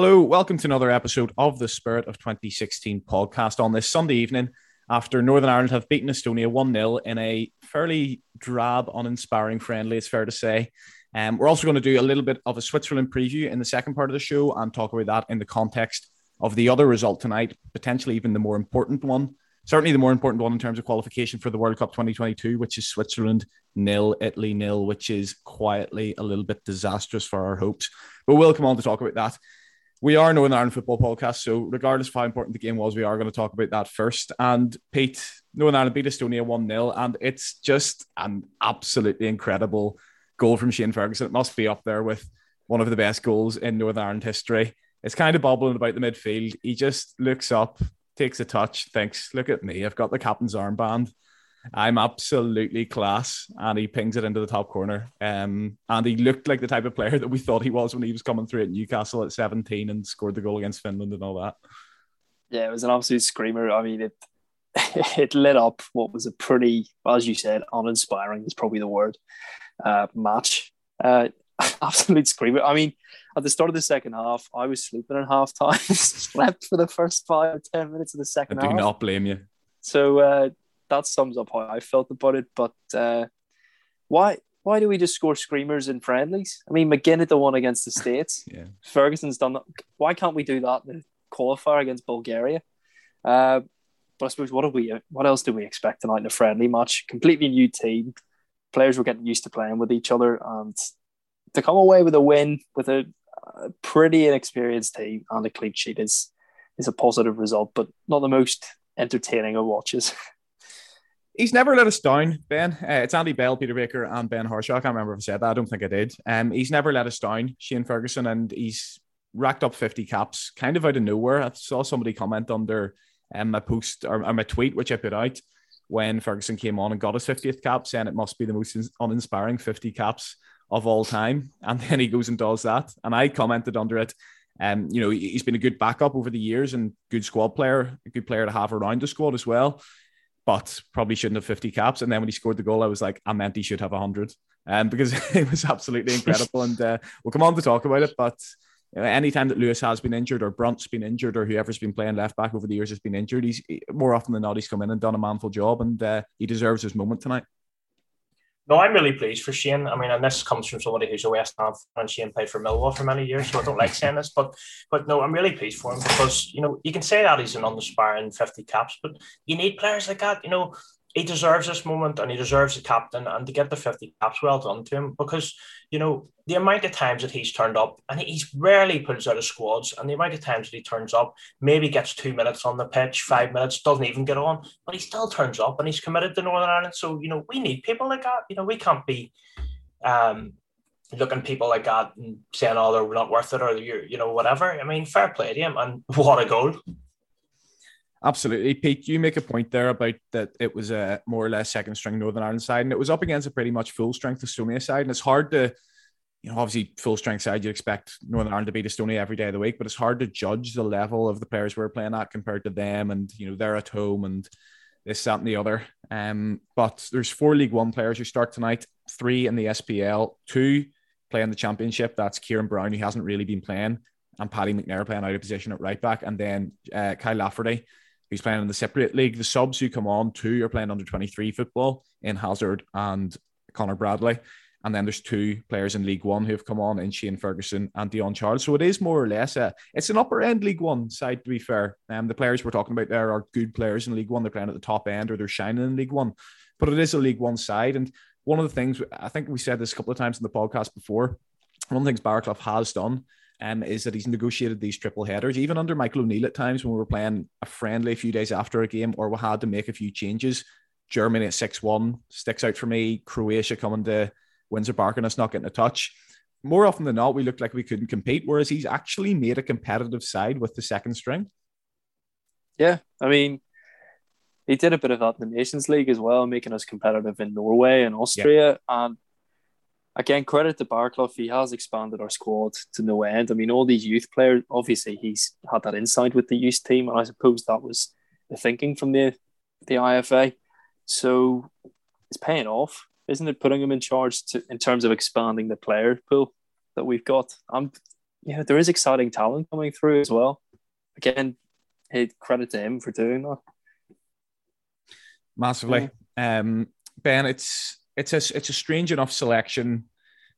welcome to another episode of the Spirit of 2016 podcast on this Sunday evening after Northern Ireland have beaten Estonia 1 0 in a fairly drab, uninspiring friendly, it's fair to say. Um, we're also going to do a little bit of a Switzerland preview in the second part of the show and talk about that in the context of the other result tonight, potentially even the more important one. Certainly the more important one in terms of qualification for the World Cup 2022, which is Switzerland nil, Italy nil, which is quietly a little bit disastrous for our hopes. But we'll come on to talk about that we are Northern Ireland football podcast, so regardless of how important the game was, we are going to talk about that first. And Pete, Northern Ireland beat Estonia 1 0, and it's just an absolutely incredible goal from Shane Ferguson. It must be up there with one of the best goals in Northern Ireland history. It's kind of bobbling about the midfield. He just looks up, takes a touch, thinks, Look at me, I've got the captain's armband. I'm absolutely class. And he pings it into the top corner. Um, and he looked like the type of player that we thought he was when he was coming through at Newcastle at 17 and scored the goal against Finland and all that. Yeah, it was an absolute screamer. I mean, it it lit up what was a pretty, as you said, uninspiring is probably the word, uh, match. Uh, absolute screamer. I mean, at the start of the second half, I was sleeping at half time, slept for the first five or 10 minutes of the second I do half. not blame you. So, uh, that sums up how I felt about it. But uh, why why do we just score screamers in friendlies? I mean, McGinn the one against the States. yeah. Ferguson's done that. Why can't we do that in the qualifier against Bulgaria? Uh, but I suppose what do we what else do we expect tonight in a friendly match? Completely new team. Players were getting used to playing with each other, and to come away with a win with a, a pretty inexperienced team and a clean sheet is is a positive result, but not the most entertaining of watches. he's never let us down, Ben. Uh, it's Andy Bell, Peter Baker, and Ben Harshaw. I can't remember if I said that. I don't think I did. Um, he's never let us down, Shane Ferguson, and he's racked up 50 caps kind of out of nowhere. I saw somebody comment under um, my post or, or my tweet, which I put out when Ferguson came on and got his 50th cap, saying it must be the most uninspiring 50 caps of all time. And then he goes and does that. And I commented under it. Um, you know, he's been a good backup over the years and good squad player, a good player to have around the squad as well but probably shouldn't have 50 caps. And then when he scored the goal, I was like, I meant he should have 100 um, because it was absolutely incredible. and uh, we'll come on to talk about it. But you know, anytime that Lewis has been injured or Brunt's been injured or whoever's been playing left back over the years has been injured, he's more often than not, he's come in and done a manful job and uh, he deserves his moment tonight. No, I'm really pleased for Shane. I mean, and this comes from somebody who's a West Ham fan. Shane played for Millwall for many years, so I don't like saying this, but but no, I'm really pleased for him because you know you can say that he's an uninspiring 50 caps, but you need players like that. You know, he deserves this moment and he deserves the captain and to get the 50 caps well done to him. Because you know the amount of times that he's turned up and he's rarely pulls out of squads and the amount of times that he turns up maybe gets two minutes on the pitch five minutes doesn't even get on but he still turns up and he's committed to Northern Ireland. So you know we need people like that. You know we can't be um looking people like that and saying oh they're not worth it or you you know whatever. I mean fair play to him and what a goal Absolutely, Pete. You make a point there about that it was a more or less second string Northern Ireland side, and it was up against a pretty much full strength Estonia side. And it's hard to, you know, obviously full strength side, you expect Northern Ireland to beat Estonia every day of the week, but it's hard to judge the level of the players we're playing at compared to them. And you know, they're at home and this, that, and the other. Um, but there's four League One players who start tonight, three in the SPL, two playing the Championship. That's Ciaron Brown, who hasn't really been playing, and Paddy McNair playing out of position at right back, and then uh, Kyle Lafferty He's playing in the Cypriot League. The subs who come on, two are playing under 23 football in Hazard and Conor Bradley. And then there's two players in League One who have come on in Shane Ferguson and Dion Charles. So it is more or less a it's an upper end League One side to be fair. Um, the players we're talking about there are good players in League One. They're playing at the top end or they're shining in League One. But it is a League One side. And one of the things I think we said this a couple of times in the podcast before, one of the things Baraclough has done um, is that he's negotiated these triple headers. Even under Michael O'Neill at times when we were playing a friendly a few days after a game or we had to make a few changes. Germany at 6 1 sticks out for me. Croatia coming to Windsor Park and us not getting a touch. More often than not, we looked like we couldn't compete, whereas he's actually made a competitive side with the second string. Yeah, I mean, he did a bit of that in the Nations League as well, making us competitive in Norway and Austria. Yeah. And again, credit to Baraclough. He has expanded our squad to no end. I mean, all these youth players, obviously, he's had that insight with the youth team. And I suppose that was the thinking from the, the IFA. So it's paying off, isn't it? Putting him in charge to, in terms of expanding the player pool that we've got. I'm, yeah, there is exciting talent coming through as well. Again, hey, credit to him for doing that. Massively, yeah. um, Ben. It's it's a it's a strange enough selection.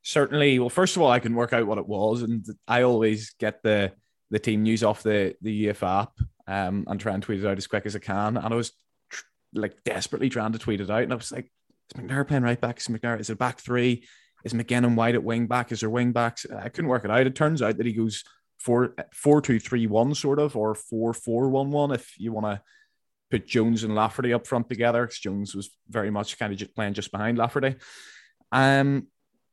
Certainly, well, first of all, I can work out what it was, and I always get the the team news off the the UEFA app um, and try and tweet it out as quick as I can. And I was tr- like desperately trying to tweet it out, and I was like, "Is McNair playing right back? Is McNair? Is it back three? Is McGinn White at wing back? Is there wing backs? I couldn't work it out. It turns out that he goes four four two three one sort of or four four one one if you want to put Jones and Lafferty up front together. Jones was very much kind of just playing just behind Lafferty. Um,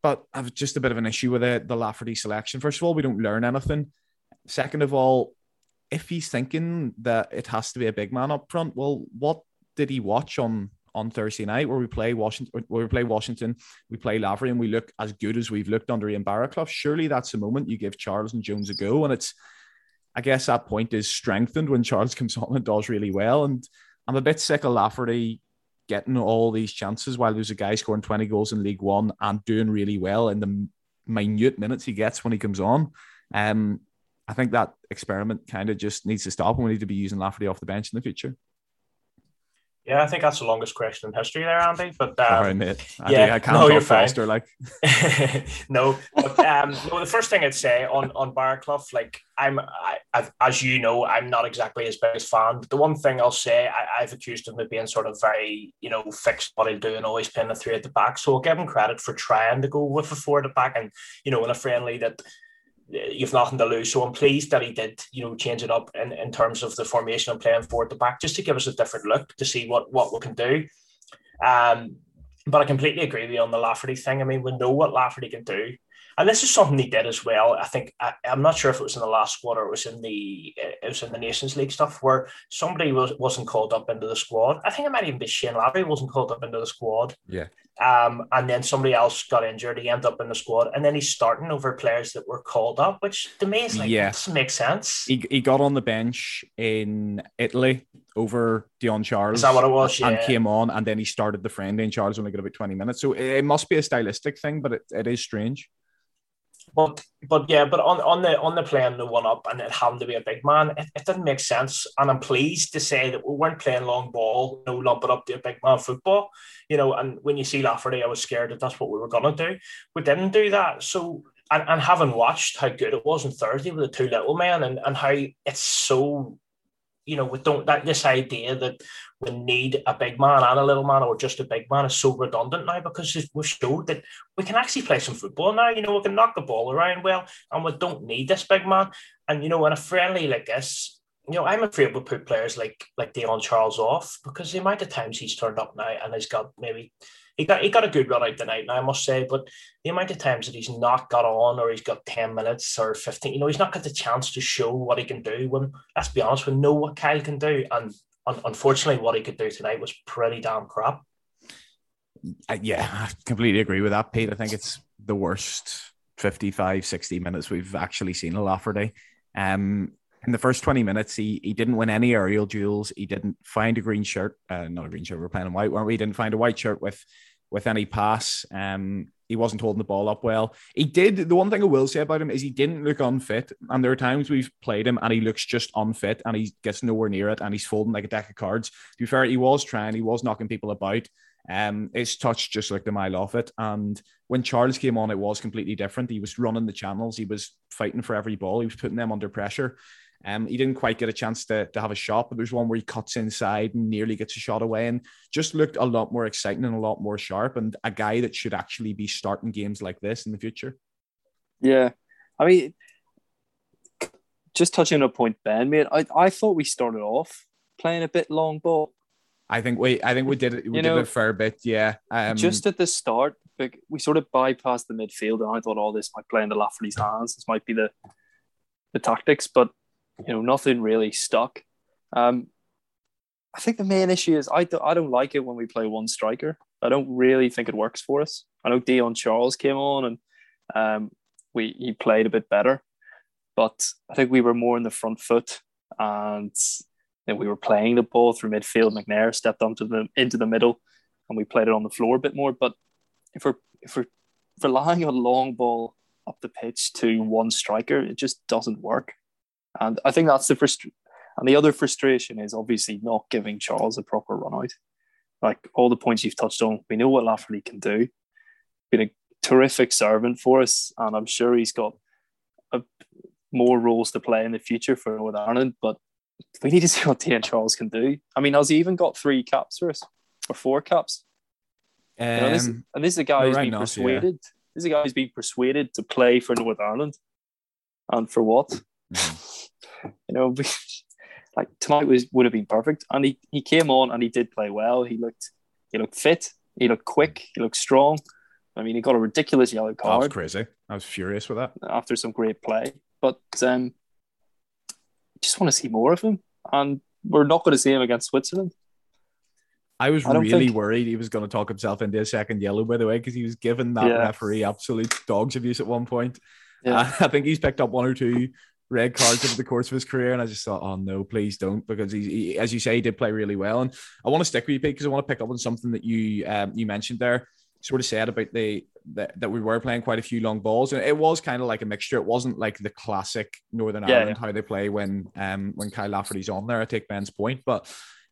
but I've just a bit of an issue with it, the Lafferty selection. First of all, we don't learn anything. Second of all, if he's thinking that it has to be a big man up front, well, what did he watch on on Thursday night where we play Washington, where we play Washington, we play Lavery, and we look as good as we've looked under Ian Baraclough. Surely that's the moment you give Charles and Jones a go, and it's, I guess that point is strengthened when Charles comes on and does really well. And I'm a bit sick of Lafferty getting all these chances while there's a guy scoring 20 goals in League One and doing really well in the minute minutes he gets when he comes on. Um, I think that experiment kind of just needs to stop, and we need to be using Lafferty off the bench in the future. Yeah, I think that's the longest question in history there, Andy. But um, Sorry, mate. I yeah, I can't no, you're faster. Like, no, but um, no. The first thing I'd say on on Baraclough, like I'm, I, as you know, I'm not exactly his big as fan. But the one thing I'll say, I, have accused him of being sort of very, you know, fixed what he'll do and always playing the three at the back. So I'll give him credit for trying to go with a four at the back, and you know, in a friendly that you've nothing to lose. So I'm pleased that he did, you know, change it up in, in terms of the formation and playing forward the back, just to give us a different look to see what what we can do. Um, but I completely agree with you on the Lafferty thing. I mean, we know what Lafferty can do and this is something he did as well. I think I, am not sure if it was in the last squad or it was in the it was in the Nations League stuff where somebody was wasn't called up into the squad. I think it might even be Shane Lavery wasn't called up into the squad. Yeah. Um, and then somebody else got injured. He ended up in the squad, and then he's starting over players that were called up, which to me is like yeah. doesn't make sense. He, he got on the bench in Italy over Dion Charles. Is that what it was? Yeah. Came on, and then he started the friend. And Charles only got about twenty minutes, so it must be a stylistic thing, but it, it is strange. But but yeah, but on, on the on the playing the one up and it having to be a big man, it, it didn't make sense. And I'm pleased to say that we weren't playing long ball, no lump it up to a big man football. You know, and when you see Lafferty, I was scared that that's what we were gonna do. We didn't do that. So and, and having watched how good it was on Thursday with the two little men and, and how it's so you know, we don't that this idea that we need a big man and a little man or just a big man is so redundant now because we've showed that we can actually play some football now. You know, we can knock the ball around well and we don't need this big man. And you know, in a friendly like this, you know, I'm afraid we'll put players like like Dion Charles off because the amount of times he's turned up now and he's got maybe he got he got a good run out tonight now, I must say, but the amount of times that he's not got on or he's got 10 minutes or 15, you know, he's not got the chance to show what he can do when let's be honest, we know what Kyle can do. And un- unfortunately what he could do tonight was pretty damn crap. Yeah, I completely agree with that, Pete. I think it's the worst 55, 60 minutes we've actually seen a Lafferty. Um, in the first 20 minutes, he he didn't win any aerial duels. He didn't find a green shirt, uh, not a green shirt. We are playing in white, weren't we? He didn't find a white shirt with with any pass. Um, he wasn't holding the ball up well. He did. The one thing I will say about him is he didn't look unfit. And there are times we've played him and he looks just unfit and he gets nowhere near it and he's folding like a deck of cards. To be fair, he was trying. He was knocking people about. Um, his touch just looked a mile off it. And when Charles came on, it was completely different. He was running the channels. He was fighting for every ball. He was putting them under pressure. Um, he didn't quite get a chance to, to have a shot, but there's one where he cuts inside and nearly gets a shot away and just looked a lot more exciting and a lot more sharp and a guy that should actually be starting games like this in the future. Yeah. I mean, just touching on a point Ben made, I, I thought we started off playing a bit long ball. I think we I think we did it we you did know, a fair bit, yeah. Um, just at the start, we sort of bypassed the midfield and I thought all oh, this might play into Lafferty's hands. This might be the the tactics, but you know, nothing really stuck. Um, I think the main issue is I, do, I don't like it when we play one striker. I don't really think it works for us. I know Dion Charles came on and um, we he played a bit better, but I think we were more in the front foot and we were playing the ball through midfield. McNair stepped onto the into the middle and we played it on the floor a bit more. But if we're if we're relying on long ball up the pitch to one striker. It just doesn't work. And I think that's the first. And the other frustration is obviously not giving Charles a proper run out. Like all the points you've touched on, we know what Lafferty can do. Been a terrific servant for us, and I'm sure he's got a, more roles to play in the future for Northern Ireland. But we need to see what Dion Charles can do. I mean, has he even got three caps for us or four caps? Um, you know, this, and this is a guy who's right been enough, persuaded. Yeah. This is a guy who's been persuaded to play for Northern Ireland, and for what? Mm-hmm. you know, like tonight was would have been perfect, and he, he came on and he did play well. He looked he looked fit. He looked quick. He looked strong. I mean, he got a ridiculous yellow card. That was crazy. I was furious with that after some great play. But um, just want to see more of him, and we're not going to see him against Switzerland. I was I really think... worried he was going to talk himself into a second yellow, by the way, because he was giving that yeah. referee absolute dog's abuse at one point. Yeah. I think he's picked up one or two red cards over the course of his career, and I just thought, oh no, please don't, because he, he as you say, he did play really well. And I want to stick with you, Pete, because I want to pick up on something that you um, you mentioned there sort of said about the that, that we were playing quite a few long balls and it was kind of like a mixture it wasn't like the classic northern yeah, ireland yeah. how they play when um when kyle lafferty's on there i take ben's point but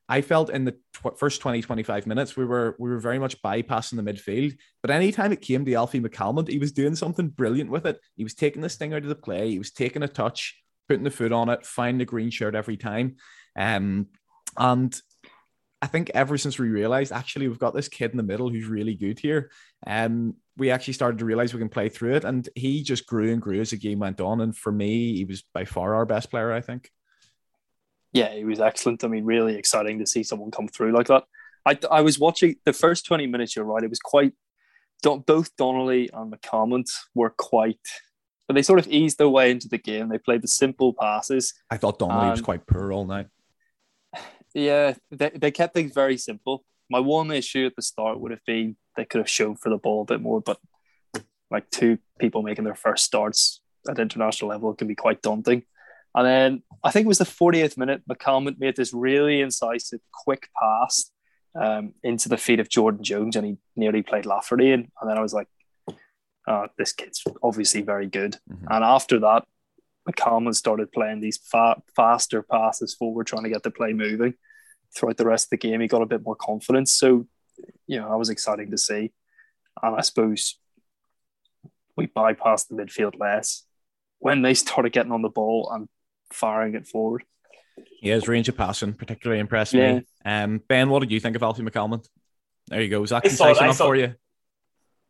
i felt in the tw- first 20 25 minutes we were we were very much bypassing the midfield but anytime it came to alfie mccalmont he was doing something brilliant with it he was taking this thing out of the play he was taking a touch putting the foot on it finding the green shirt every time um and I think ever since we realized actually we've got this kid in the middle who's really good here, um, we actually started to realize we can play through it, and he just grew and grew as the game went on. And for me, he was by far our best player. I think. Yeah, he was excellent. I mean, really exciting to see someone come through like that. I, I was watching the first 20 minutes, you're right. It was quite, both Donnelly and McCalmont were quite, but they sort of eased their way into the game. They played the simple passes. I thought Donnelly was quite poor all night. Yeah, they, they kept things very simple. My one issue at the start would have been they could have shown for the ball a bit more, but like two people making their first starts at international level can be quite daunting. And then I think it was the 40th minute, McCalmont made this really incisive, quick pass um, into the feet of Jordan Jones, and he nearly played Lafferty. And, and then I was like, oh, this kid's obviously very good. Mm-hmm. And after that, McCalmont started playing these fa- faster passes forward, trying to get the play moving. Throughout the rest of the game, he got a bit more confidence. So, you know, that was exciting to see. And I suppose we bypassed the midfield less when they started getting on the ball and firing it forward. Yeah, his range of passing particularly impressed yeah. me. Um, ben, what did you think of Alfie McCalmont? There you go. Was that concise enough for you?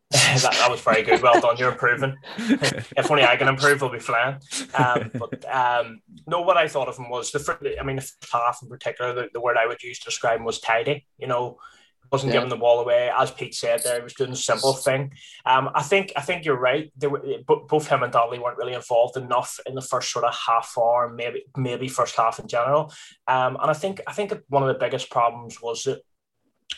that, that, was very good. Well done. You're improving. if only I can improve, I'll be flying. Um, but um, no, what I thought of him was the. I mean, the first half in particular, the, the word I would use to describe him was tidy. You know, wasn't yeah. giving the ball away. As Pete said, there he was doing a simple thing. Um, I think I think you're right. Were, both him and Donnelly weren't really involved enough in the first sort of half hour, maybe maybe first half in general. Um, and I think I think one of the biggest problems was that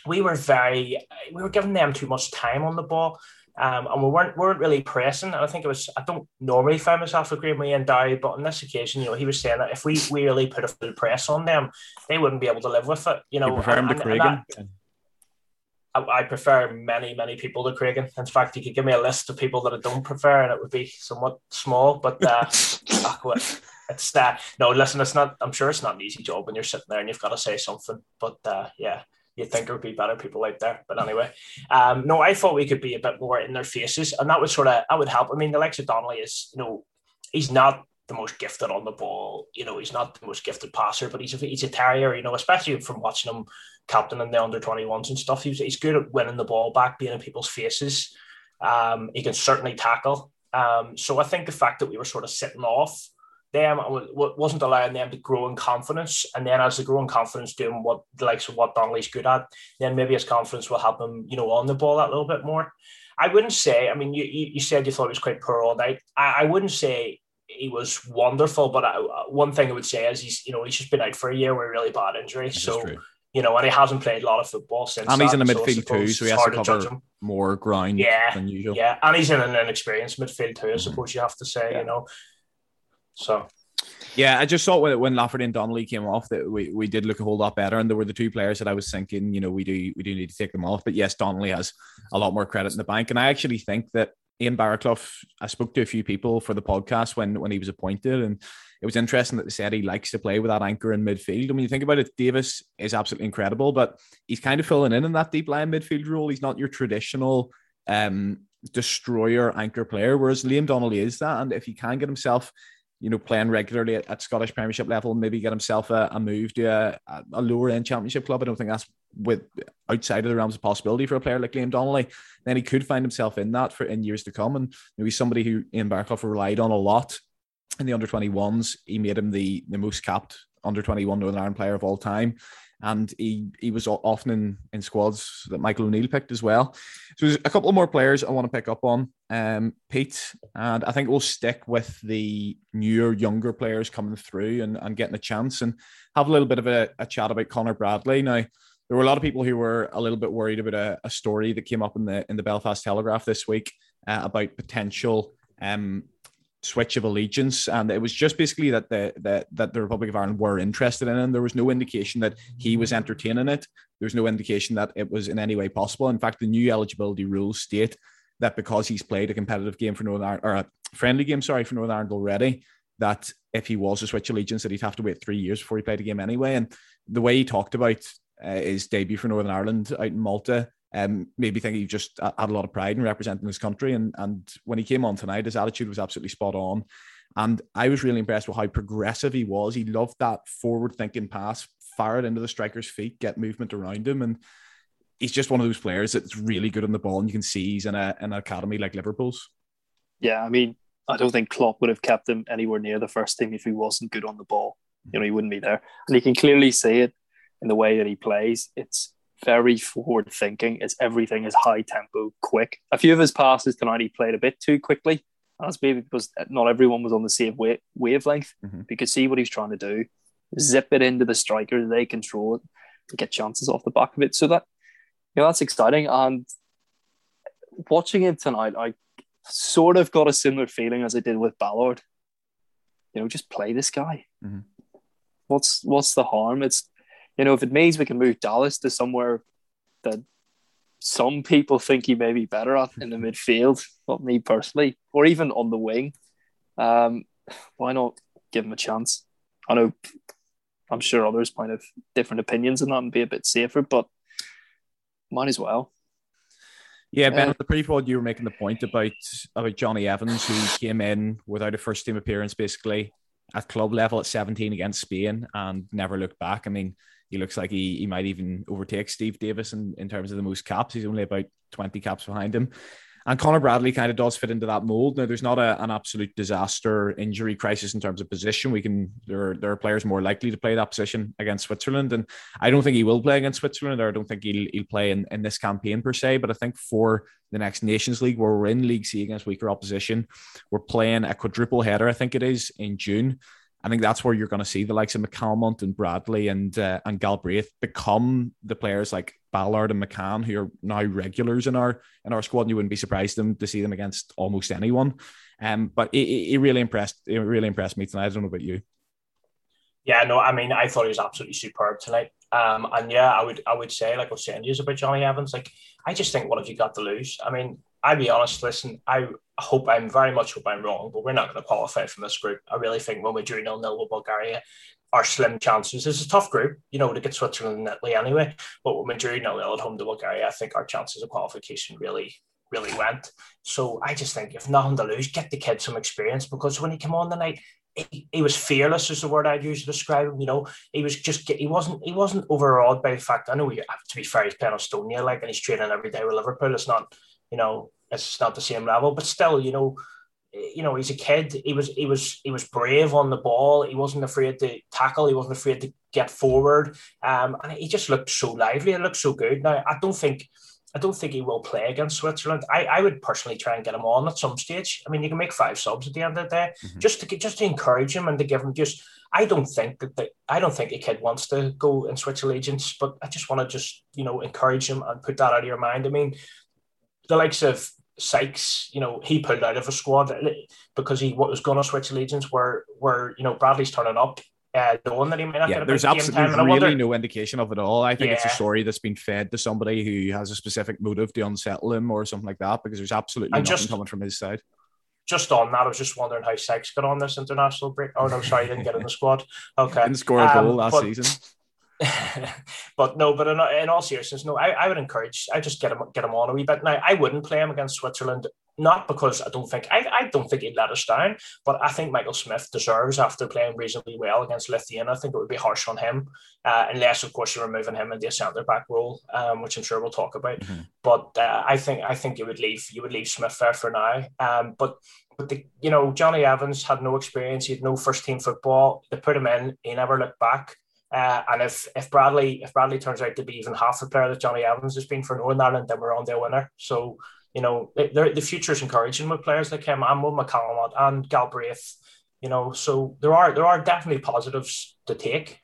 we were very we were giving them too much time on the ball. Um, and we weren't weren't really pressing. And I think it was I don't normally find myself agreeing with Ian but on this occasion, you know, he was saying that if we, we really put a full press on them, they wouldn't be able to live with it. You know, you prefer and, him to Craigan. I, I, prefer many many people to Craigan. In fact, you could give me a list of people that I don't prefer, and it would be somewhat small. But uh, it's that uh, no. Listen, it's not. I'm sure it's not an easy job when you're sitting there and you've got to say something. But uh, yeah, you'd think there would be better people out there. But anyway, um, no, I thought we could be a bit more in their faces, and that would sort of that would help. I mean, Alexa Donnelly is, you know, he's not the most gifted on the ball. You know, he's not the most gifted passer, but he's a he's a terrier. You know, especially from watching him captain in the under twenty ones and stuff. He's he's good at winning the ball back, being in people's faces. Um, he can certainly tackle. Um, so I think the fact that we were sort of sitting off them wasn't allowing them to grow in confidence. And then as they grow in confidence doing what the likes of what Donnelly's good at, then maybe his confidence will help him, you know, on the ball that little bit more. I wouldn't say, I mean, you, you said you thought he was quite poor all night. I, I wouldn't say he was wonderful, but I, one thing I would say is he's, you know, he's just been out for a year with a really bad injury. so, you know, and he hasn't played a lot of football since. And he's in the midfield so too, so he has to cover more ground yeah, than usual. Yeah, and he's in an inexperienced midfield too, I mm-hmm. suppose you have to say, yeah. you know. So yeah, I just thought when, when Lafferty and Donnelly came off that we, we did look a whole lot better, and there were the two players that I was thinking, you know, we do we do need to take them off. But yes, Donnelly has a lot more credit in the bank, and I actually think that Ian Baraclough, I spoke to a few people for the podcast when when he was appointed, and it was interesting that they said he likes to play with that anchor in midfield. And when you think about it, Davis is absolutely incredible, but he's kind of filling in in that deep line midfield role. He's not your traditional um, destroyer anchor player, whereas Liam Donnelly is that. And if he can get himself you know, playing regularly at, at, Scottish Premiership level, maybe get himself a, a move to a, a, lower end Championship club. I don't think that's with outside of the realms of possibility for a player like Liam Donnelly. Then he could find himself in that for in years to come, and maybe somebody who Ian Baraclough relied on a lot in the under 21s. He made him the the most capped under 21 Northern Ireland player of all time and he he was often in in squads that Michael O'Neill picked as well. So there's a couple more players I want to pick up on, um, Pete, and I think we'll stick with the newer, younger players coming through and, and getting a chance and have a little bit of a, a chat about Conor Bradley. Now, there were a lot of people who were a little bit worried about a, a story that came up in the in the Belfast Telegraph this week uh, about potential um, switch of allegiance, and it was just basically that the, the that the Republic of Ireland were interested in him. There was no indication that he was entertaining it. There was no indication that it was in any way possible. In fact, the new eligibility rules state that because he's played a competitive game for Northern Ireland or a friendly game, sorry, for Northern Ireland already, that if he was to switch allegiance, that he'd have to wait three years before he played a game anyway. And the way he talked about uh, his debut for Northern Ireland out in Malta um, maybe think he just had a lot of pride in representing his country. And and when he came on tonight, his attitude was absolutely spot on. And I was really impressed with how progressive he was. He loved that forward thinking pass, fire it into the striker's feet, get movement around him. And he's just one of those players that's really good on the ball. And you can see he's in, a, in an academy like Liverpool's. Yeah, I mean, I don't think Klopp would have kept him anywhere near the first team if he wasn't good on the ball. You know, he wouldn't be there. And you can clearly see it in the way that he plays. It's very forward thinking. It's everything is high tempo, quick. A few of his passes tonight he played a bit too quickly. That's maybe because not everyone was on the same wave, wavelength. Mm-hmm. You could see what he's trying to do. Zip it into the strikers, they control it, get chances off the back of it. So that you know that's exciting. And watching him tonight, I sort of got a similar feeling as I did with Ballard. You know, just play this guy. Mm-hmm. What's what's the harm? It's you know, if it means we can move Dallas to somewhere that some people think he may be better at in the midfield, not me personally, or even on the wing, um, why not give him a chance? I know I'm sure others might have different opinions on that and be a bit safer, but might as well. Yeah, Ben, uh, the pre-pod you were making the point about about Jonny Evans, who came in without a first team appearance, basically at club level at 17 against Spain and never looked back. I mean, he looks like he, he might even overtake Steve Davis in, in terms of the most caps. He's only about 20 caps behind him. And Connor Bradley kind of does fit into that mold. Now, there's not a, an absolute disaster injury crisis in terms of position. We can there are, there are players more likely to play that position against Switzerland, and I don't think he will play against Switzerland, or I don't think he'll, he'll play in, in this campaign per se. But I think for the next Nations League, where we're in League C against weaker opposition, we're playing a quadruple header. I think it is in June. I think that's where you're going to see the likes of McCalmont and Bradley and uh, and Galbraith become the players like Ballard and McCann who are now regulars in our in our squad. And you wouldn't be surprised them to see them against almost anyone. Um, but it, it really impressed. It really impressed me tonight. I don't know about you. Yeah, no, I mean, I thought he was absolutely superb tonight. Um, and yeah, I would I would say, like I was saying you about Jonny Evans, like I just think what have you got to lose? I mean, I'll be honest, listen, I hope I'm very much hope I'm wrong, but we're not going to qualify from this group. I really think when we drew nil nil with Bulgaria, our slim chances. It's a tough group, you know, to get Switzerland in Italy anyway. But when we drew nil nil at home to Bulgaria, I think our chances of qualification really, really went. So I just think if nothing to lose, get the kid some experience because when he came on the night, he, he was fearless is the word I'd use to describe him. You know, he was just he wasn't he wasn't overawed by the fact. I know he to be fair, he's playing Estonia, like and he's training every day with Liverpool. It's not, you know, it's not the same level, but still, you know, you know, he's a kid. He was he was he was brave on the ball. He wasn't afraid to tackle. He wasn't afraid to get forward. Um, and he just looked so lively. It looked so good. Now I don't think I don't think he will play against Switzerland. I, I would personally try and get him on at some stage. I mean, you can make five subs at the end of the day, mm-hmm. just to just to encourage him and to give him just. I don't think that the, I don't think a kid wants to go and switch allegiance, but I just want to just you know encourage him and put that out of your mind. I mean, the likes of Sykes, you know, he pulled out of a squad because he was going to switch allegiance where where you know Bradley's turning up uh, knowing that he may not yeah, get a there's absolutely time. Really wonder, no indication of it all. I think it's a story that's been fed to somebody who has a specific motive to unsettle him or something like that because there's absolutely And nothing just- coming from his side. just on that, I was just wondering how Sykes got on this international break. Oh no, sorry, he didn't get in the squad. Okay, Didn't score a Um, goal last but- season. But no, but in, in all seriousness, no, I, I would encourage. I just get him get him on a wee bit. Now, I wouldn't play him against Switzerland, not because I don't think I, I don't think he'd let us down, but I think Michael Smith deserves after playing reasonably well against Lithuania. I think it would be harsh on him, uh, unless of course you're removing him into a centre back role, um, which I'm sure we'll talk about. Mhm. But uh, I think I think you would leave you would leave Smith there for now. Um, but but the you know Jonny Evans had no experience. He had no first team football. They put him in. He never looked back. Uh, and if if Bradley if Bradley turns out to be even half the player that Jonny Evans has been for Northern Ireland, then we're on their winner. So you know the, future is encouraging with players like him and Will McCallum and Galbraith. You know, so there are there are definitely positives to take.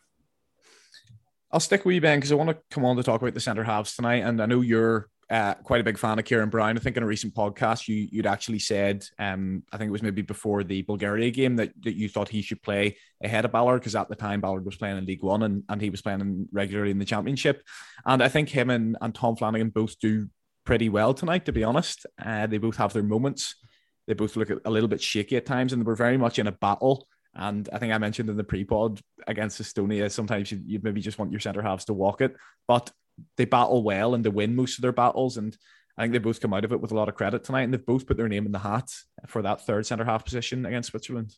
I'll stick with you, Ben, because I want to come on to talk about the centre halves tonight. And I know you're uh, quite a big fan of Ciaron Brown. I think in a recent podcast, you, you'd actually said, um, I think it was maybe before the Bulgaria game, that, that you thought he should play ahead of Ballard because at the time Ballard was playing in League One and, and he was playing in, regularly in the Championship. And I think him and, and Tom Flanagan both do pretty well tonight, to be honest. Uh, they both have their moments. They both look a little bit shaky at times, and they were very much in a battle. And I think I mentioned in the pre-pod against Estonia, sometimes you, you maybe just want your centre halves to walk it, but they battle well and they win most of their battles. And I think they both come out of it with a lot of credit tonight, and they've both put their name in the hat for that third centre half position against Switzerland.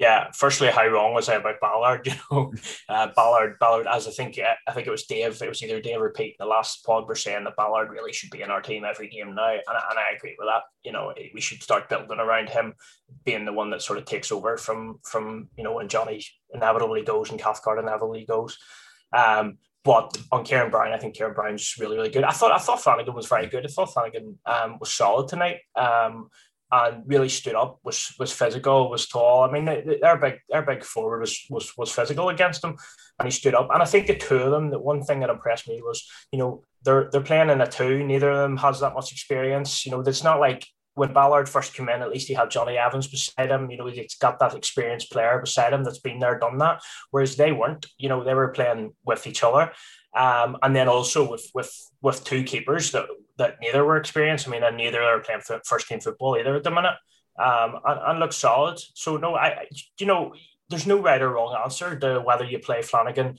Yeah, firstly, how wrong was I about Ballard? You know, uh, Ballard, Ballard. As I think, uh, I think it was Dave. It was either Dave or Pete. The last pod were saying that Ballard really should be in our team every game now, and, and I agree with that. You know, we should start building around him, being the one that sort of takes over from from you know when Jonny inevitably goes and Cathcart inevitably goes. Um, but on Ciaron Brown, I think Ciaron Brown's really, really good. I thought I thought Flanagan was very good. I thought Flanagan um, was solid tonight. Um, and really stood up, was was physical, was tall. I mean, their big their big forward was was was physical against him, and he stood up. And I think the two of them, the one thing that impressed me was, you know, they're they're playing in a two. Neither of them has that much experience. You know, it's not like when Ballard first came in, at least he had Jonny Evans beside him. You know, he's got that experienced player beside him that's been there, done that. Whereas they weren't. You know, they were playing with each other. Um, and then also with with with two keepers that that neither were experienced. I mean, and neither are playing first team football either at the minute. Um, and, and look solid. So no, I you know, there's no right or wrong answer to whether you play Flanagan.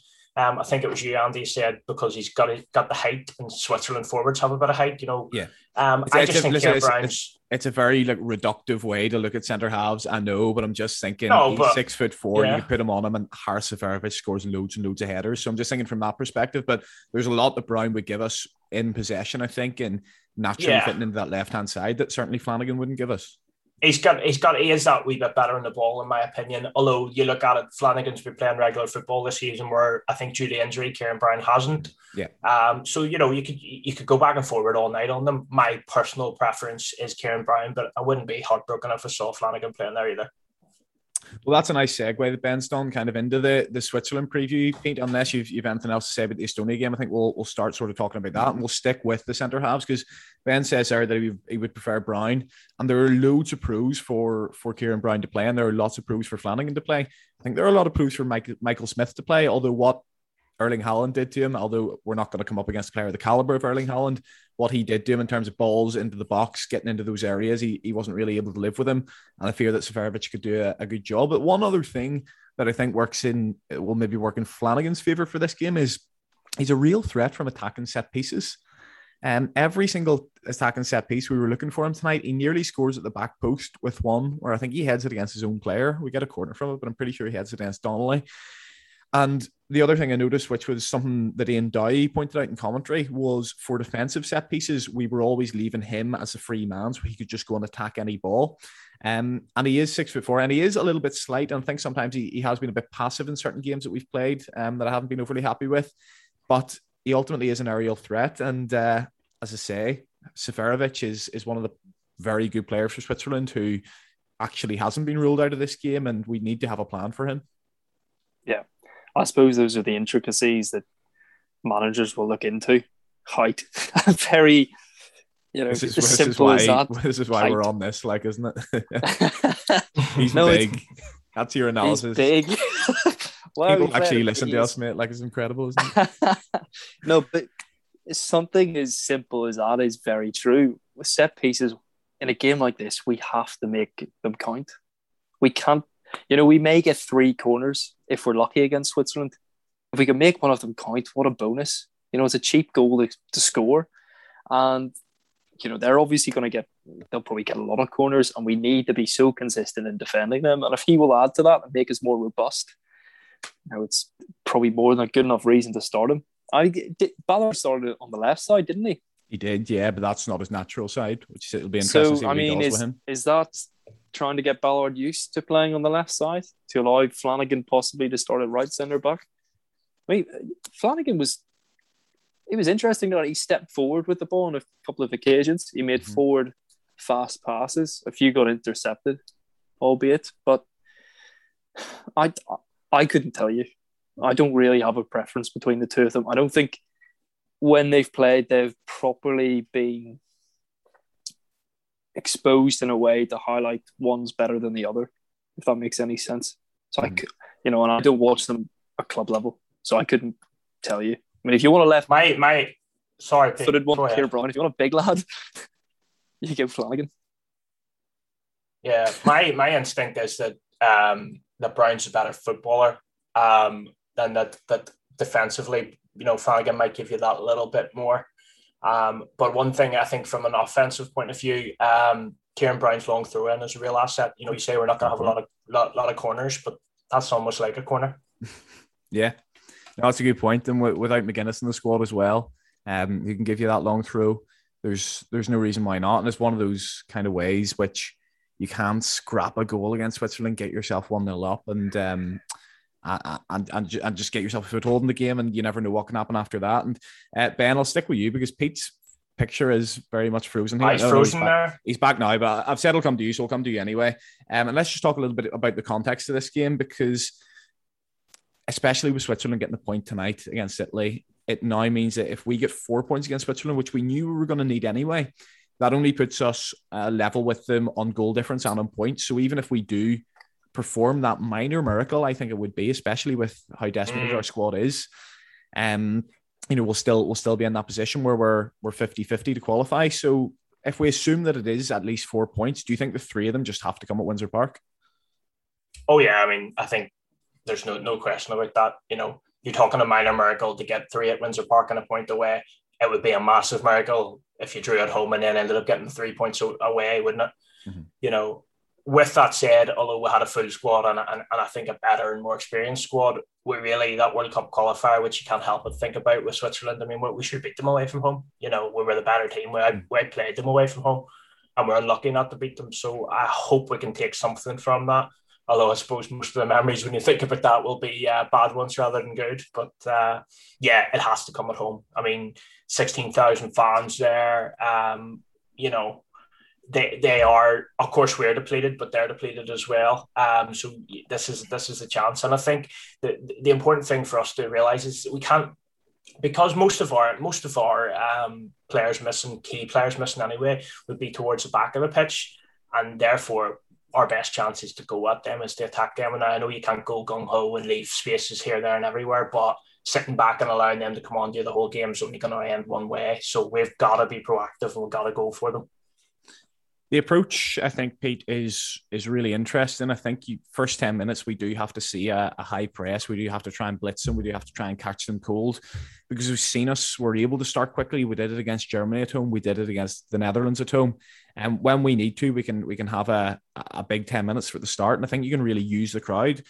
Um, I think it was you, Andy, said because he's got got the height, and Switzerland forwards have a bit of height. You know, yeah. Um, It's- I it's just a- think listen, it's- Brown's. It's a very like reductive way to look at centre halves. I know, but I'm just thinking No, he's but- six foot four. yeah. You put him on him, and Haris Seferovic scores loads and loads of headers. So I'm just thinking from that perspective. But there's a lot that Brown would give us in possession, I think, and naturally Yeah. fitting into that left hand side that certainly Flanagan wouldn't give us. He's got he's got he is that wee bit better in the ball in my opinion. Although you look at it, Flanagan's been playing regular football this season, where I think due to injury, Ciaron Brown hasn't. Yeah. Um. So you know you could you could go back and forward all night on them. My personal preference is Kieran Brown, but I wouldn't be heartbroken if I saw Flanagan playing there either. Well, that's a nice segue that Ben's done kind of into the, the Switzerland preview, Pete. Unless you've, you've anything else to say about the Estonia game, I think we'll, we'll start sort of talking about that and we'll stick with the centre halves because Ben says there that he, he would prefer Brown. And there are loads of pros for, for Ciaron Brown to play, and there are lots of pros for Flanagan to play. I think there are a lot of pros for Michael, Michael Smith to play, although what Erling Haaland did to him, although we're not going to come up against a player of the caliber of Erling Haaland, what he did to him in terms of balls into the box, getting into those areas, he, he wasn't really able to live with him. And I fear that Seferovic could do a, a good job. But one other thing that I think works in, will maybe work in Flanagan's favour for this game is he's a real threat from attacking set pieces. Um, every single attacking set piece we were looking for him tonight, he nearly scores at the back post with one where I think he heads it against his own player. We get a corner from it, but I'm pretty sure he heads it against Donnelly. And the other thing I noticed, which was something that Ian Dowie pointed out in commentary, was for defensive set pieces, we were always leaving him as a free man so he could just go and attack any ball. Um, and he is six foot four and he is a little bit slight. And I think sometimes he, he has been a bit passive in certain games that we've played um, that I haven't been overly happy with. But he ultimately is an aerial threat. And uh, as I say, Seferovic is, is one of the very good players for Switzerland who actually hasn't been ruled out of this game. And we need to have a plan for him. Yeah. I suppose those are the intricacies that managers will look into. Height, very, you know, This is, as this is simple why as that. this is why we're on this, like, isn't it? He's No, big. That's your analysis. He's big. well, People actually listen to us, mate. Like it's incredible, isn't it? no, but something as simple as that is very true. With set pieces in a game like this, we have to make them count. We can't, you know, we may get three corners if we're lucky against Switzerland. If we can make one of them count, what a bonus. You know, it's a cheap goal to, to score. And, you know, they're obviously going to get, they'll probably get a lot of corners, and we need to be so consistent in defending them. And if he will add to that and make us more robust, you know, it's probably more than a good enough reason to start him. I did, Ballard started on the left side, didn't he? He did, yeah, but that's not his natural side, which it'll be interesting so, I mean, is, Is that trying to get Ballard used to playing on the left side to allow Flanagan possibly to start at right centre back? I mean, Flanagan was. It was interesting that he stepped forward with the ball on a couple of occasions. He made mm-hmm. forward fast passes. A few got intercepted, albeit, but I I couldn't tell you. I don't really have a preference between the two of them. I don't think when they've played, they've properly been exposed in a way to highlight one's better than the other, if that makes any sense. So mm-hmm. I, you know, and I don't watch them at club level, so I couldn't tell you. I mean, if you want to left my my sorry footed one, here, Brian. If you want a big lad, you give Flanagan. Yeah, my my instinct is that um that Brown's a better footballer. Um, and that that defensively, you know, Flanagan might give you that little bit more. Um, but one thing I think from an offensive point of view, um, Ciaron Brown's long throw in is a real asset. You know, you say we're not going to have a lot of lot, lot of corners, but that's almost like a corner. yeah, no, that's a good point. And w- without McGuinness in the squad as well, um, he can give you that long throw. There's there's no reason why not, and it's one of those kind of ways which you can scrap a goal against Switzerland, get yourself one 0 up, and um, and, and, and just get yourself a foothold in the game, and you never know what can happen after that. And uh, Ben, I'll stick with you because Pete's picture is very much frozen here. he's frozen he's back, there. He's back now, but I've said I'll come to you, so I'll come to you anyway. Um, and let's just talk a little bit about the context of this game because, especially with Switzerland getting the point tonight against Italy, it now means that if we get four points against Switzerland, which we knew we were going to need anyway, that only puts us uh, level with them on goal difference and on points. So even if we do perform that minor miracle, I think it would be, especially with how desperate mm. our squad is. Um, you know, we'll still we'll still be in that position where we're we're 50-50 to qualify. So if we assume that it is at least four points, do you think the three of them just have to come at Windsor Park? Oh yeah, I mean, I think there's no no question about that. You know, you're talking a minor miracle to get three at Windsor Park and a point away. It would be a massive miracle if you drew at home and then ended up getting three points away, wouldn't it? Mm-hmm. You know, with that said, although we had a full squad and, and, and I think a better and more experienced squad, we really that World Cup qualifier, which you can't help but think about with Switzerland. I mean, we, we should beat them away from home. You know, we were the better team. We, we played them away from home, and we're unlucky not to beat them. So I hope we can take something from that. Although I suppose most of the memories when you think about that will be uh, bad ones rather than good. But uh, yeah, it has to come at home. I mean, sixteen thousand fans there. Um, you know, they they are of course we're depleted, but they're depleted as well. Um, so this is this is a chance, and I think the the important thing for us to realize is we can't because most of our most of our um, players missing key players missing anyway would be towards the back of the pitch, and therefore our best chance is to go at them is to attack them. And I know you can't go gung ho and leave spaces here, there, and everywhere, but sitting back and allowing them to come on you the whole game is only going to end one way. So we've got to be proactive and we've got to go for them the approach, I think, Pete, is is really interesting. I think you, first 10 minutes, we do have to see a, a, high press. We do have to try and blitz them. We do have to try and catch them cold because we've seen us, we're able to start quickly. We did it against Germany at home. We did it against the Netherlands at home. And when we need to, we can we can have a, a big 10 minutes for the start. And I think you can really use the crowd.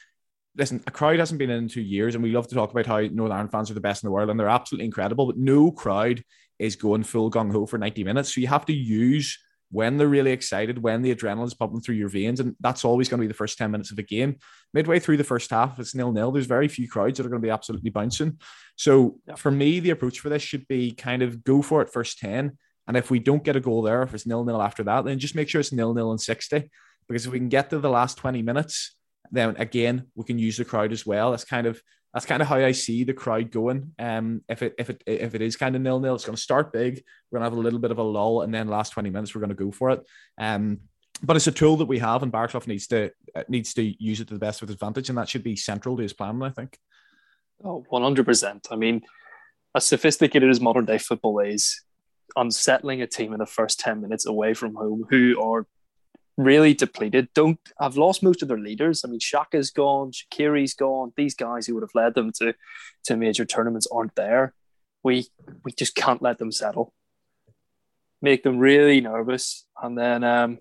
Listen, a crowd hasn't been in, two years, and we love to talk about how Northern Ireland fans are the best in the world, and they're absolutely incredible, but no crowd is going full gung ho for 90 minutes. So you have to use when they're really excited, when the adrenaline's pumping through your veins. And that's always going to be the first 10 minutes of a game. Midway through the first half, it's nil nil. There's very few crowds that are going to be absolutely bouncing. So yeah. for me, the approach for this should be kind of go for it first 10. And if we don't get a goal there, if it's nil nil after that, then just make sure it's nil nil and 60. Because if we can get to the last 20 minutes, then again, we can use the crowd as well. That's kind of that's kind of how I see the crowd going. Um, if it if it if it is kind of nil nil, it's going to start big. We're going to have a little bit of a lull, and then last twenty minutes we're going to go for it. Um, but it's a tool that we have, and Baraclough needs to uh, needs to use it to the best of his advantage, and that should be central to his plan. I think. Oh, 100%. I mean, as sophisticated as modern day football is, unsettling a team in the first 10 minutes away from home who are really depleted, don't have lost most of their leaders. I mean, Xhaka's gone, Shaqiri's gone. These guys who would have led them to, to major tournaments aren't there. We we just can't let them settle. Make them really nervous. And then um,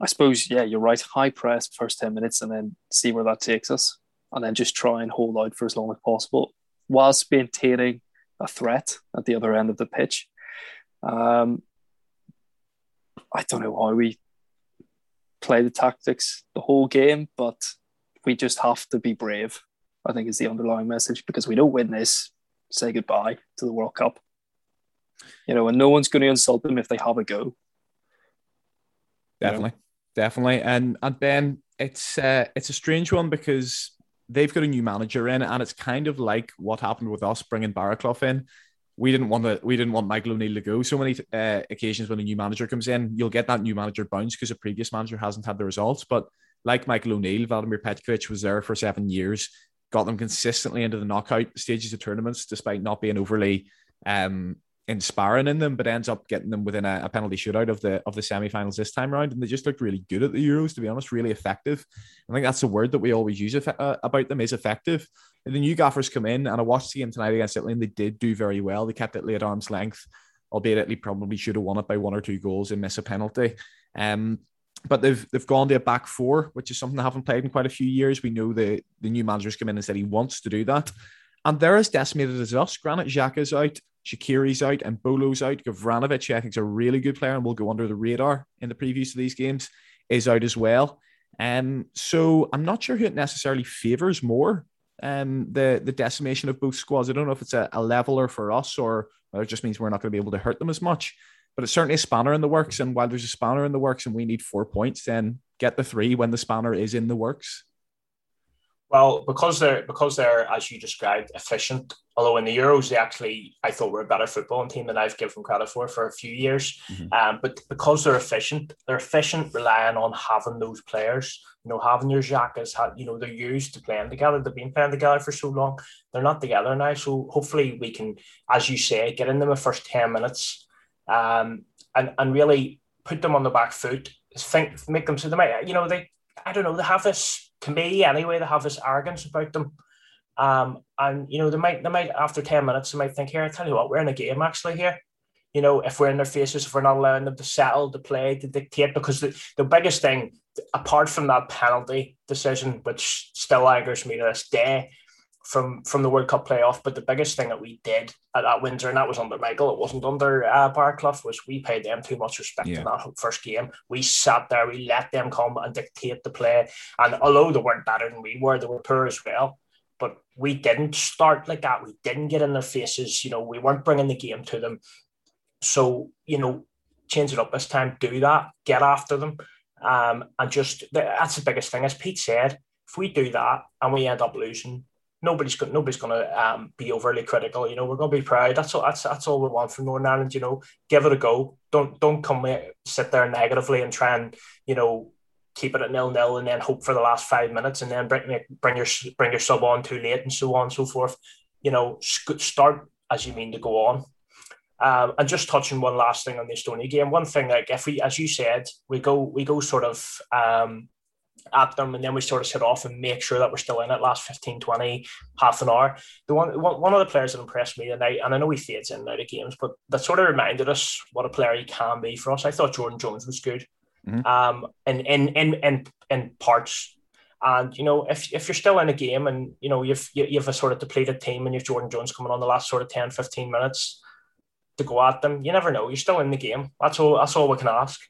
I suppose, yeah, you're right. High press first 10 minutes and then see where that takes us. And then just try and hold out for as long as possible whilst maintaining a threat at the other end of the pitch. Um, I don't know why we play the tactics the whole game, but we just have to be brave. I think is the underlying message because we don't win this, say goodbye to the World Cup. You know, and no one's going to insult them if they have a go. Definitely, you know? definitely, and and Ben, it's uh, it's a strange one because they've got a new manager in, and it's kind of like what happened with us bringing Baraclough in. We didn't want to. We didn't want Michael O'Neill to go. So many uh, occasions when a new manager comes in, you'll get that new manager bounce because a previous manager hasn't had the results. But like Michael O'Neill, Vladimir Petkovic was there for seven years, got them consistently into the knockout stages of tournaments, despite not being overly um, inspiring in them, but ends up getting them within a, a, penalty shootout of the of the semi-finals this time around, and they just looked really good at the Euros. To be honest, really effective. I think that's the word that we always use uh, about them is effective. And the new gaffers come in, and I watched the game tonight against Italy, and they did do very well. They kept it at arm's length, albeit Italy probably should have won it by one or two goals and miss a penalty. Um, but they've they've gone to a back four, which is something they haven't played in quite a few years. We know the the new manager's come in and said he wants to do that. And they're as decimated as us. Granit is out. Shaqiri's out and Bolo's out. Gavranovic, I think, is a really good player and will go under the radar in the previews of these games, is out as well. Um, so I'm not sure who it necessarily favours more. Um, the the decimation of both squads. I don't know if it's a, a leveler for us or it just means we're not going to be able to hurt them as much. But it's certainly a spanner in the works. And while there's a spanner in the works and we need four points, then get the three when the spanner is in the works. Well, because they're because they're as you described efficient. Although in the Euros they actually I thought were a better footballing team than I've given credit for for a few years. Mm-hmm. Um, but because they're efficient, they're efficient relying on having those players. You know, having your Xhakas, you know, they're used to playing together. They've been playing together for so long. They're not together now. So hopefully we can, as you say, get in them the first ten minutes, um, and and really put them on the back foot. Think, make them so they might, you know, they I don't know, they have this to me anyway, they have this arrogance about them. Um, and you know, they might they might after 10 minutes, they might think, here, I tell you what, we're in a game actually here. You know, if we're in their faces, if we're not allowing them to settle, to play, to dictate, because the, the biggest thing, apart from that penalty decision, which still angers me to this day, from from the World Cup playoff. But the biggest thing that we did at, at Windsor, and that was under Michael, it wasn't under uh, Baraclough, was we paid them too much respect yeah. in that first game. We sat there, we let them come and dictate the play. And although they weren't better than we were, they were poor as well. But we didn't start like that. We didn't get in their faces. You know, we weren't bringing the game to them. So, you know, change it up this time, do that, get after them. Um, and just that's the biggest thing. As Pete said, if we do that and we end up losing, nobody's going nobody's going to um, be overly critical. You know, we're going to be proud. That's all. That's that's all we want from Northern Ireland. You know, give it a go. Don't don't come sit there negatively and try and you know keep it at nil nil and then hope for the last five minutes and then bring bring your bring your sub on too late and so on and so forth. You know, start as you mean to go on. Um, and just touching one last thing on the Estonia game, one thing like if we, as you said, we go we go sort of um, at them and then we sort of sit off and make sure that we're still in it last 15 20 half an hour. The one one of the players that impressed me tonight and I know he fades in and out of games but that sort of reminded us what a player he can be for us. I thought Jordan Jones was good mm-hmm. um in, in in in in parts. And you know if, if you're still in a game and you know you've you have a sort of depleted team and you've Jordan Jones coming on the last sort of 10 15 minutes to go at them you never know. You're still in the game. That's all that's all we can ask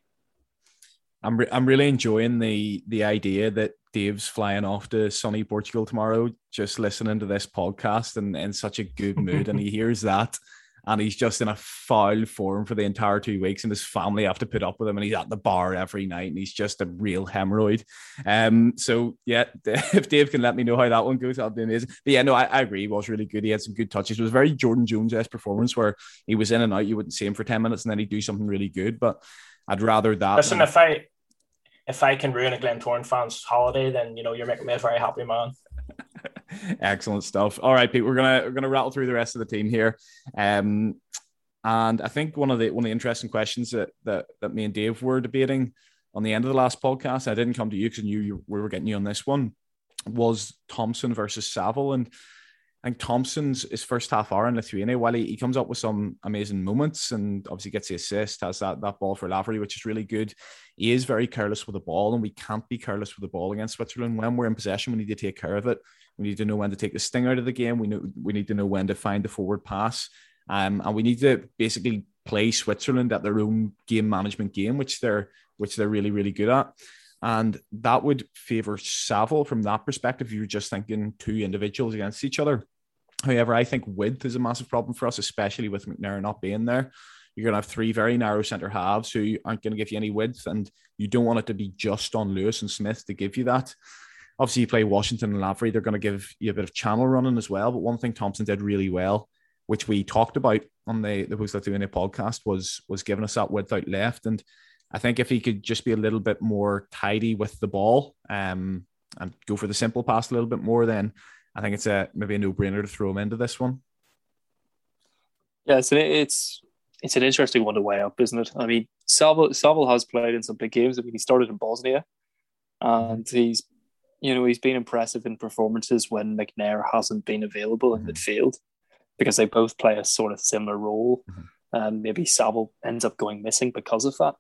I'm re- I'm really enjoying the the idea that Dave's flying off to sunny Portugal tomorrow, just listening to this podcast and in such a good mood, and he hears that, and he's just in a foul form for the entire two weeks, and his family have to put up with him, and he's at the bar every night, and he's just a real hemorrhoid. Um, so yeah, if Dave can let me know how that one goes, that'd be amazing. But yeah, no, I, I agree, he was really good. He had some good touches. It was very Jordan Jones esque performance where he was in and out. You wouldn't see him for ten minutes, and then he'd do something really good, but I'd rather that. Listen, if I if I can ruin a Glentoran fan's holiday, then you know you're making me a very happy man. Excellent stuff. All right, Pete, we're gonna we're gonna rattle through the rest of the team here. Um, and I think one of the one of the interesting questions that that, that me and Dave were debating on the end of the last podcast, I didn't come to you because I knew you, we were getting you on this one, was Thompson versus Saville. And I think Thompson's his first half hour in Lithuania, while he, he comes up with some amazing moments and obviously gets the assist, has that, that ball for Lavery, which is really good. He is very careless with the ball, and we can't be careless with the ball against Switzerland. When we're in possession, we need to take care of it. We need to know when to take the sting out of the game. We know we need to know when to find the forward pass. Um, and we need to basically play Switzerland at their own game management game, which they're which they're really, really good at. And that would favor Saville from that perspective. You're just thinking two individuals against each other. However, I think width is a massive problem for us, especially with McNair not being there. You're going to have three very narrow centre halves who aren't going to give you any width, and you don't want it to be just on Lewis and Smith to give you that. Obviously, you play Washington and Lavery, they're going to give you a bit of channel running as well. But one thing Thompson did really well, which we talked about on the the Who's That Doing It podcast, was was giving us that width out left. And I think if he could just be a little bit more tidy with the ball um, and go for the simple pass a little bit more, then I think it's a maybe a no brainer to throw him into this one. Yeah, so it's it's an interesting one to weigh up, isn't it? I mean, Saville, Saville has played in some big games. I mean, he started in Bosnia, and he's you know he's been impressive in performances when McNair hasn't been available in mm-hmm. midfield because they both play a sort of similar role. Mm-hmm. Um, maybe Saville ends up going missing because of that.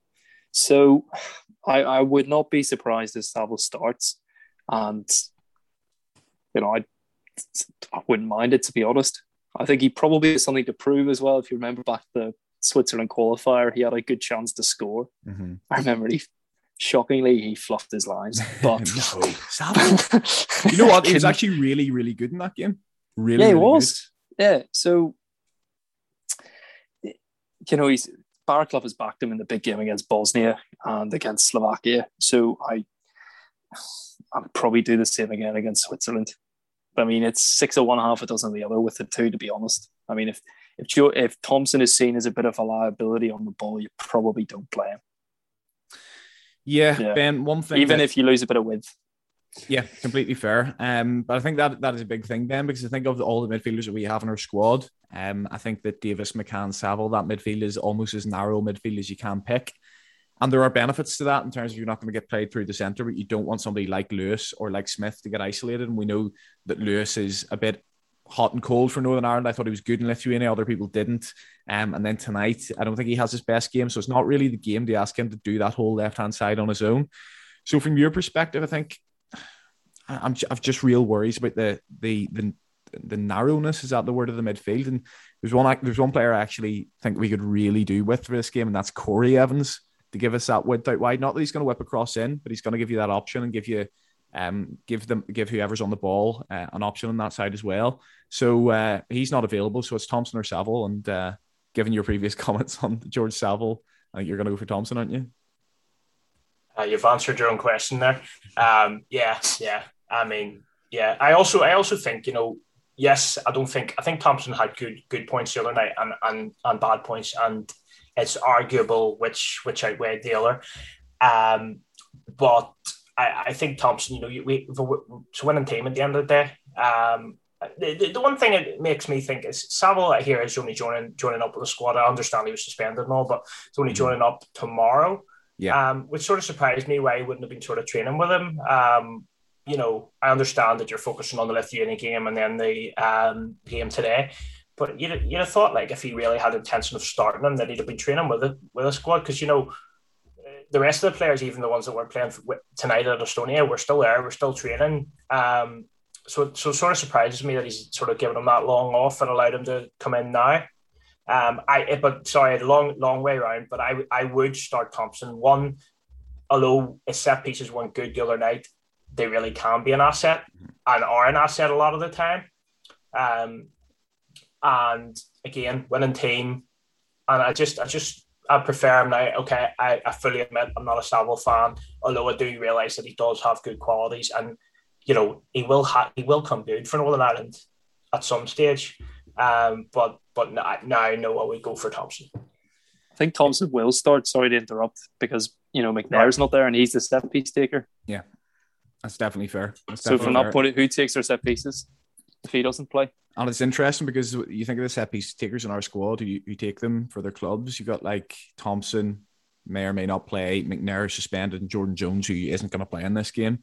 So I, I would not be surprised if Saville starts. And, you know, I, I wouldn't mind it, to be honest. I think he probably has something to prove as well. If you remember back the Switzerland qualifier, he had a good chance to score. Mm-hmm. I remember he shockingly he fluffed his lines. But no, you know what? He was actually really, really good in that game. Really, yeah, he really was. Good. Yeah. So you know, he's Baraclough has backed him in the big game against Bosnia and against Slovakia. So I I would probably do the same again against Switzerland. But I mean, it's six of one, half a dozen of the other with the two, to be honest. I mean, if if Joe, if Thompson is seen as a bit of a liability on the ball, you probably don't play him. Yeah, yeah. Ben. One thing, even that, if you lose a bit of width. Yeah, completely fair. Um, but I think that that is a big thing, Ben, because I think of all the midfielders that we have in our squad. Um, I think that Davis, McCann, Saville, that midfield is almost as narrow midfield as you can pick. And there are benefits to that in terms of you're not going to get played through the centre, but you don't want somebody like Lewis or like Smith to get isolated. And we know that Lewis is a bit hot and cold for Northern Ireland. I thought he was good in Lithuania, other people didn't. Um, and then tonight, I don't think he has his best game. So it's not really the game to ask him to do that whole left hand side on his own. So from your perspective, I think I'm I've just real worries about the the the the narrowness is that the word of the midfield. And there's one there's one player I actually think we could really do with for this game, and that's Corey Evans to give us that width out wide. Not that he's going to whip across in, but he's going to give you that option and give you um give them give whoever's on the ball uh, an option on that side as well. So uh, he's not available, so it's Thompson or Saville. And uh, given your previous comments on George Saville, I think you're going to go for Thompson, aren't you? Uh, you've answered your own question there. Um, yeah, yeah. I mean, yeah. I also, I also think you know, yes, I don't think I think Thompson had good good points the other night and and and bad points, and it's arguable which which outweighed the other. Um, but I, I think Thompson, you know, you, we it's a winning team at the end of the day. Um, the, the, one thing it makes me think is Saville here is only joining joining up with the squad. I understand he was suspended and all, but it's only mm-hmm. joining up tomorrow. Yeah. Um, which sort of surprised me why he wouldn't have been sort of training with him. Um, you know, I understand that you're focusing on the Lithuania game and then the um, game today, but you'd, you'd have thought like if he really had intention of starting him, that he'd have been training with it with a squad because you know the rest of the players, even the ones that were playing tonight at Estonia, we're still there, we're still training. Um, so so it sort of surprises me that he's sort of given him that long off and allowed him to come in now. Um, I but sorry, long long way around. But I I would start Thompson one, although his set pieces weren't good the other night they really can be an asset and are an asset a lot of the time. Um, and again, winning team, and I just, I just, I prefer him now. Okay, I, I fully admit I'm not a Saville fan, although I do realise that he does have good qualities, and you know he will have, he will come good for Northern Ireland at some stage. Um, but but now, now I know I would go for Thompson. I think Thompson will start. Sorry to interrupt because you know McNair's not there and he's the set piece taker. Yeah, that's definitely fair. That's so definitely from that fair. point, who takes their set pieces if he doesn't play? And it's interesting because you think of the set piece takers in our squad who, who take them for their clubs. You've got like Thompson, may or may not play, McNair suspended, and Jordan Jones, who isn't going to play in this game.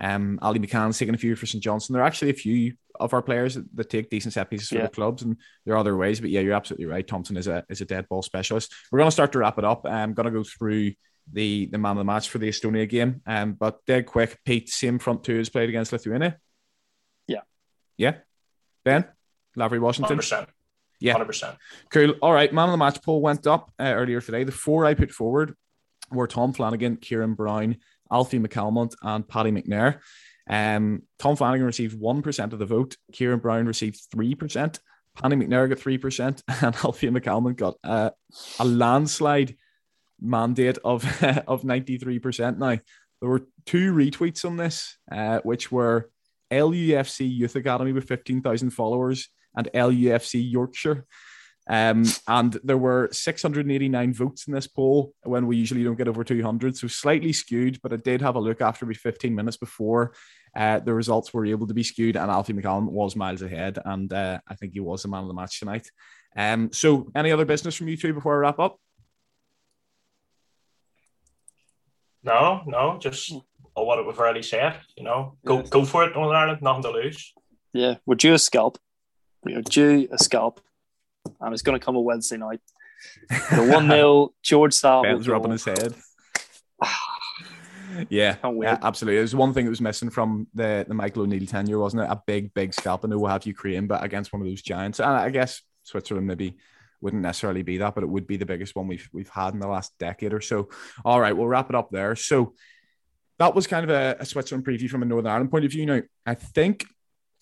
Um, Ali McCann's taking a few for St Johnstone. There are actually a few of our players that, that take decent set pieces for Yeah. the clubs, and there are other ways. But yeah, you're absolutely right. Thompson is a is a dead ball specialist. We're going to start to wrap it up. I'm going to go through the the man of the match for the Estonia game. Um, but dead quick, Pete, same front two has played against Lithuania. Yeah. Yeah. Ben, Lavery Washington. 100%. Yeah. 100%. Cool. All right. Man of the match poll went up uh, earlier today. The four I put forward were Tom Flanagan, Ciaron Brown, Alfie McCalmont, and Paddy McNair. Um, Tom Flanagan received 1% of the vote. Ciaron Brown received 3%. Paddy McNair got 3%. And Alfie McCalmont got uh, a landslide mandate of, of 93%. Now, there were two retweets on this, uh, which were LUFC Youth Academy with 15,000 followers and LUFC Yorkshire. Um, and there were 689 votes in this poll when we usually don't get over 200. So slightly skewed, but I did have a look after we 15 minutes before uh, the results were able to be skewed, and Alfie McCalmont was miles ahead. And uh, I think he was the man of the match tonight. Um, so any other business from you two before I wrap up? No, no, just what we've already said. You know, go Yes. go for it, Northern Ireland. Nothing to lose. Yeah, would you a scalp. We are due a scalp, and it's going to come a Wednesday night. The one 0 George Sal. Ben's rubbing his head. Yeah, yeah, absolutely. There's one thing that was missing from the, the Michael O'Neill tenure, wasn't it? A big, big scalp. I know we'll have Ukraine, but against one of those giants. And I guess Switzerland maybe wouldn't necessarily be that, but it would be the biggest one we've we've had in the last decade or so. All right, we'll wrap it up there. So that was kind of a, a Switzerland preview from a Northern Ireland point of view. Now, I think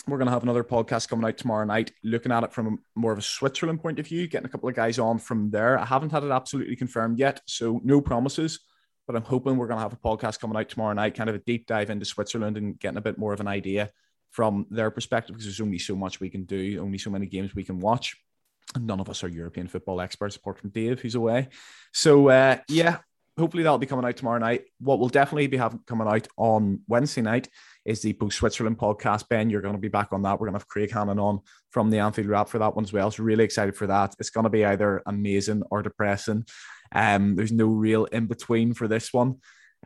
we're going to have another podcast coming out tomorrow night, looking at it from more of a Switzerland point of view, getting a couple of guys on from there. I haven't had it absolutely confirmed yet, so no promises. But I'm hoping we're going to have a podcast coming out tomorrow night, kind of a deep dive into Switzerland and getting a bit more of an idea from their perspective, because there's only so much we can do, only so many games we can watch. And none of us are European football experts, apart from Dave, who's away. So, uh, yeah, hopefully that'll be coming out tomorrow night. What will definitely be having coming out on Wednesday night is the Post Switzerland podcast. Ben, you're going to be back on that. We're going to have Craig Hannon on from the Anfield Wrap for that one as well. So really excited for that. It's going to be either amazing or depressing. Um, there's no real in between for this one.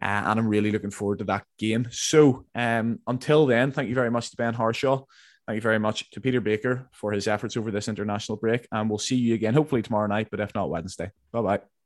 Uh, and I'm really looking forward to that game. So um, until then, thank you very much to Ben Harshaw. Thank you very much to Peter Baker for his efforts over this international break. And we'll see you again, hopefully tomorrow night, but if not Wednesday. Bye bye.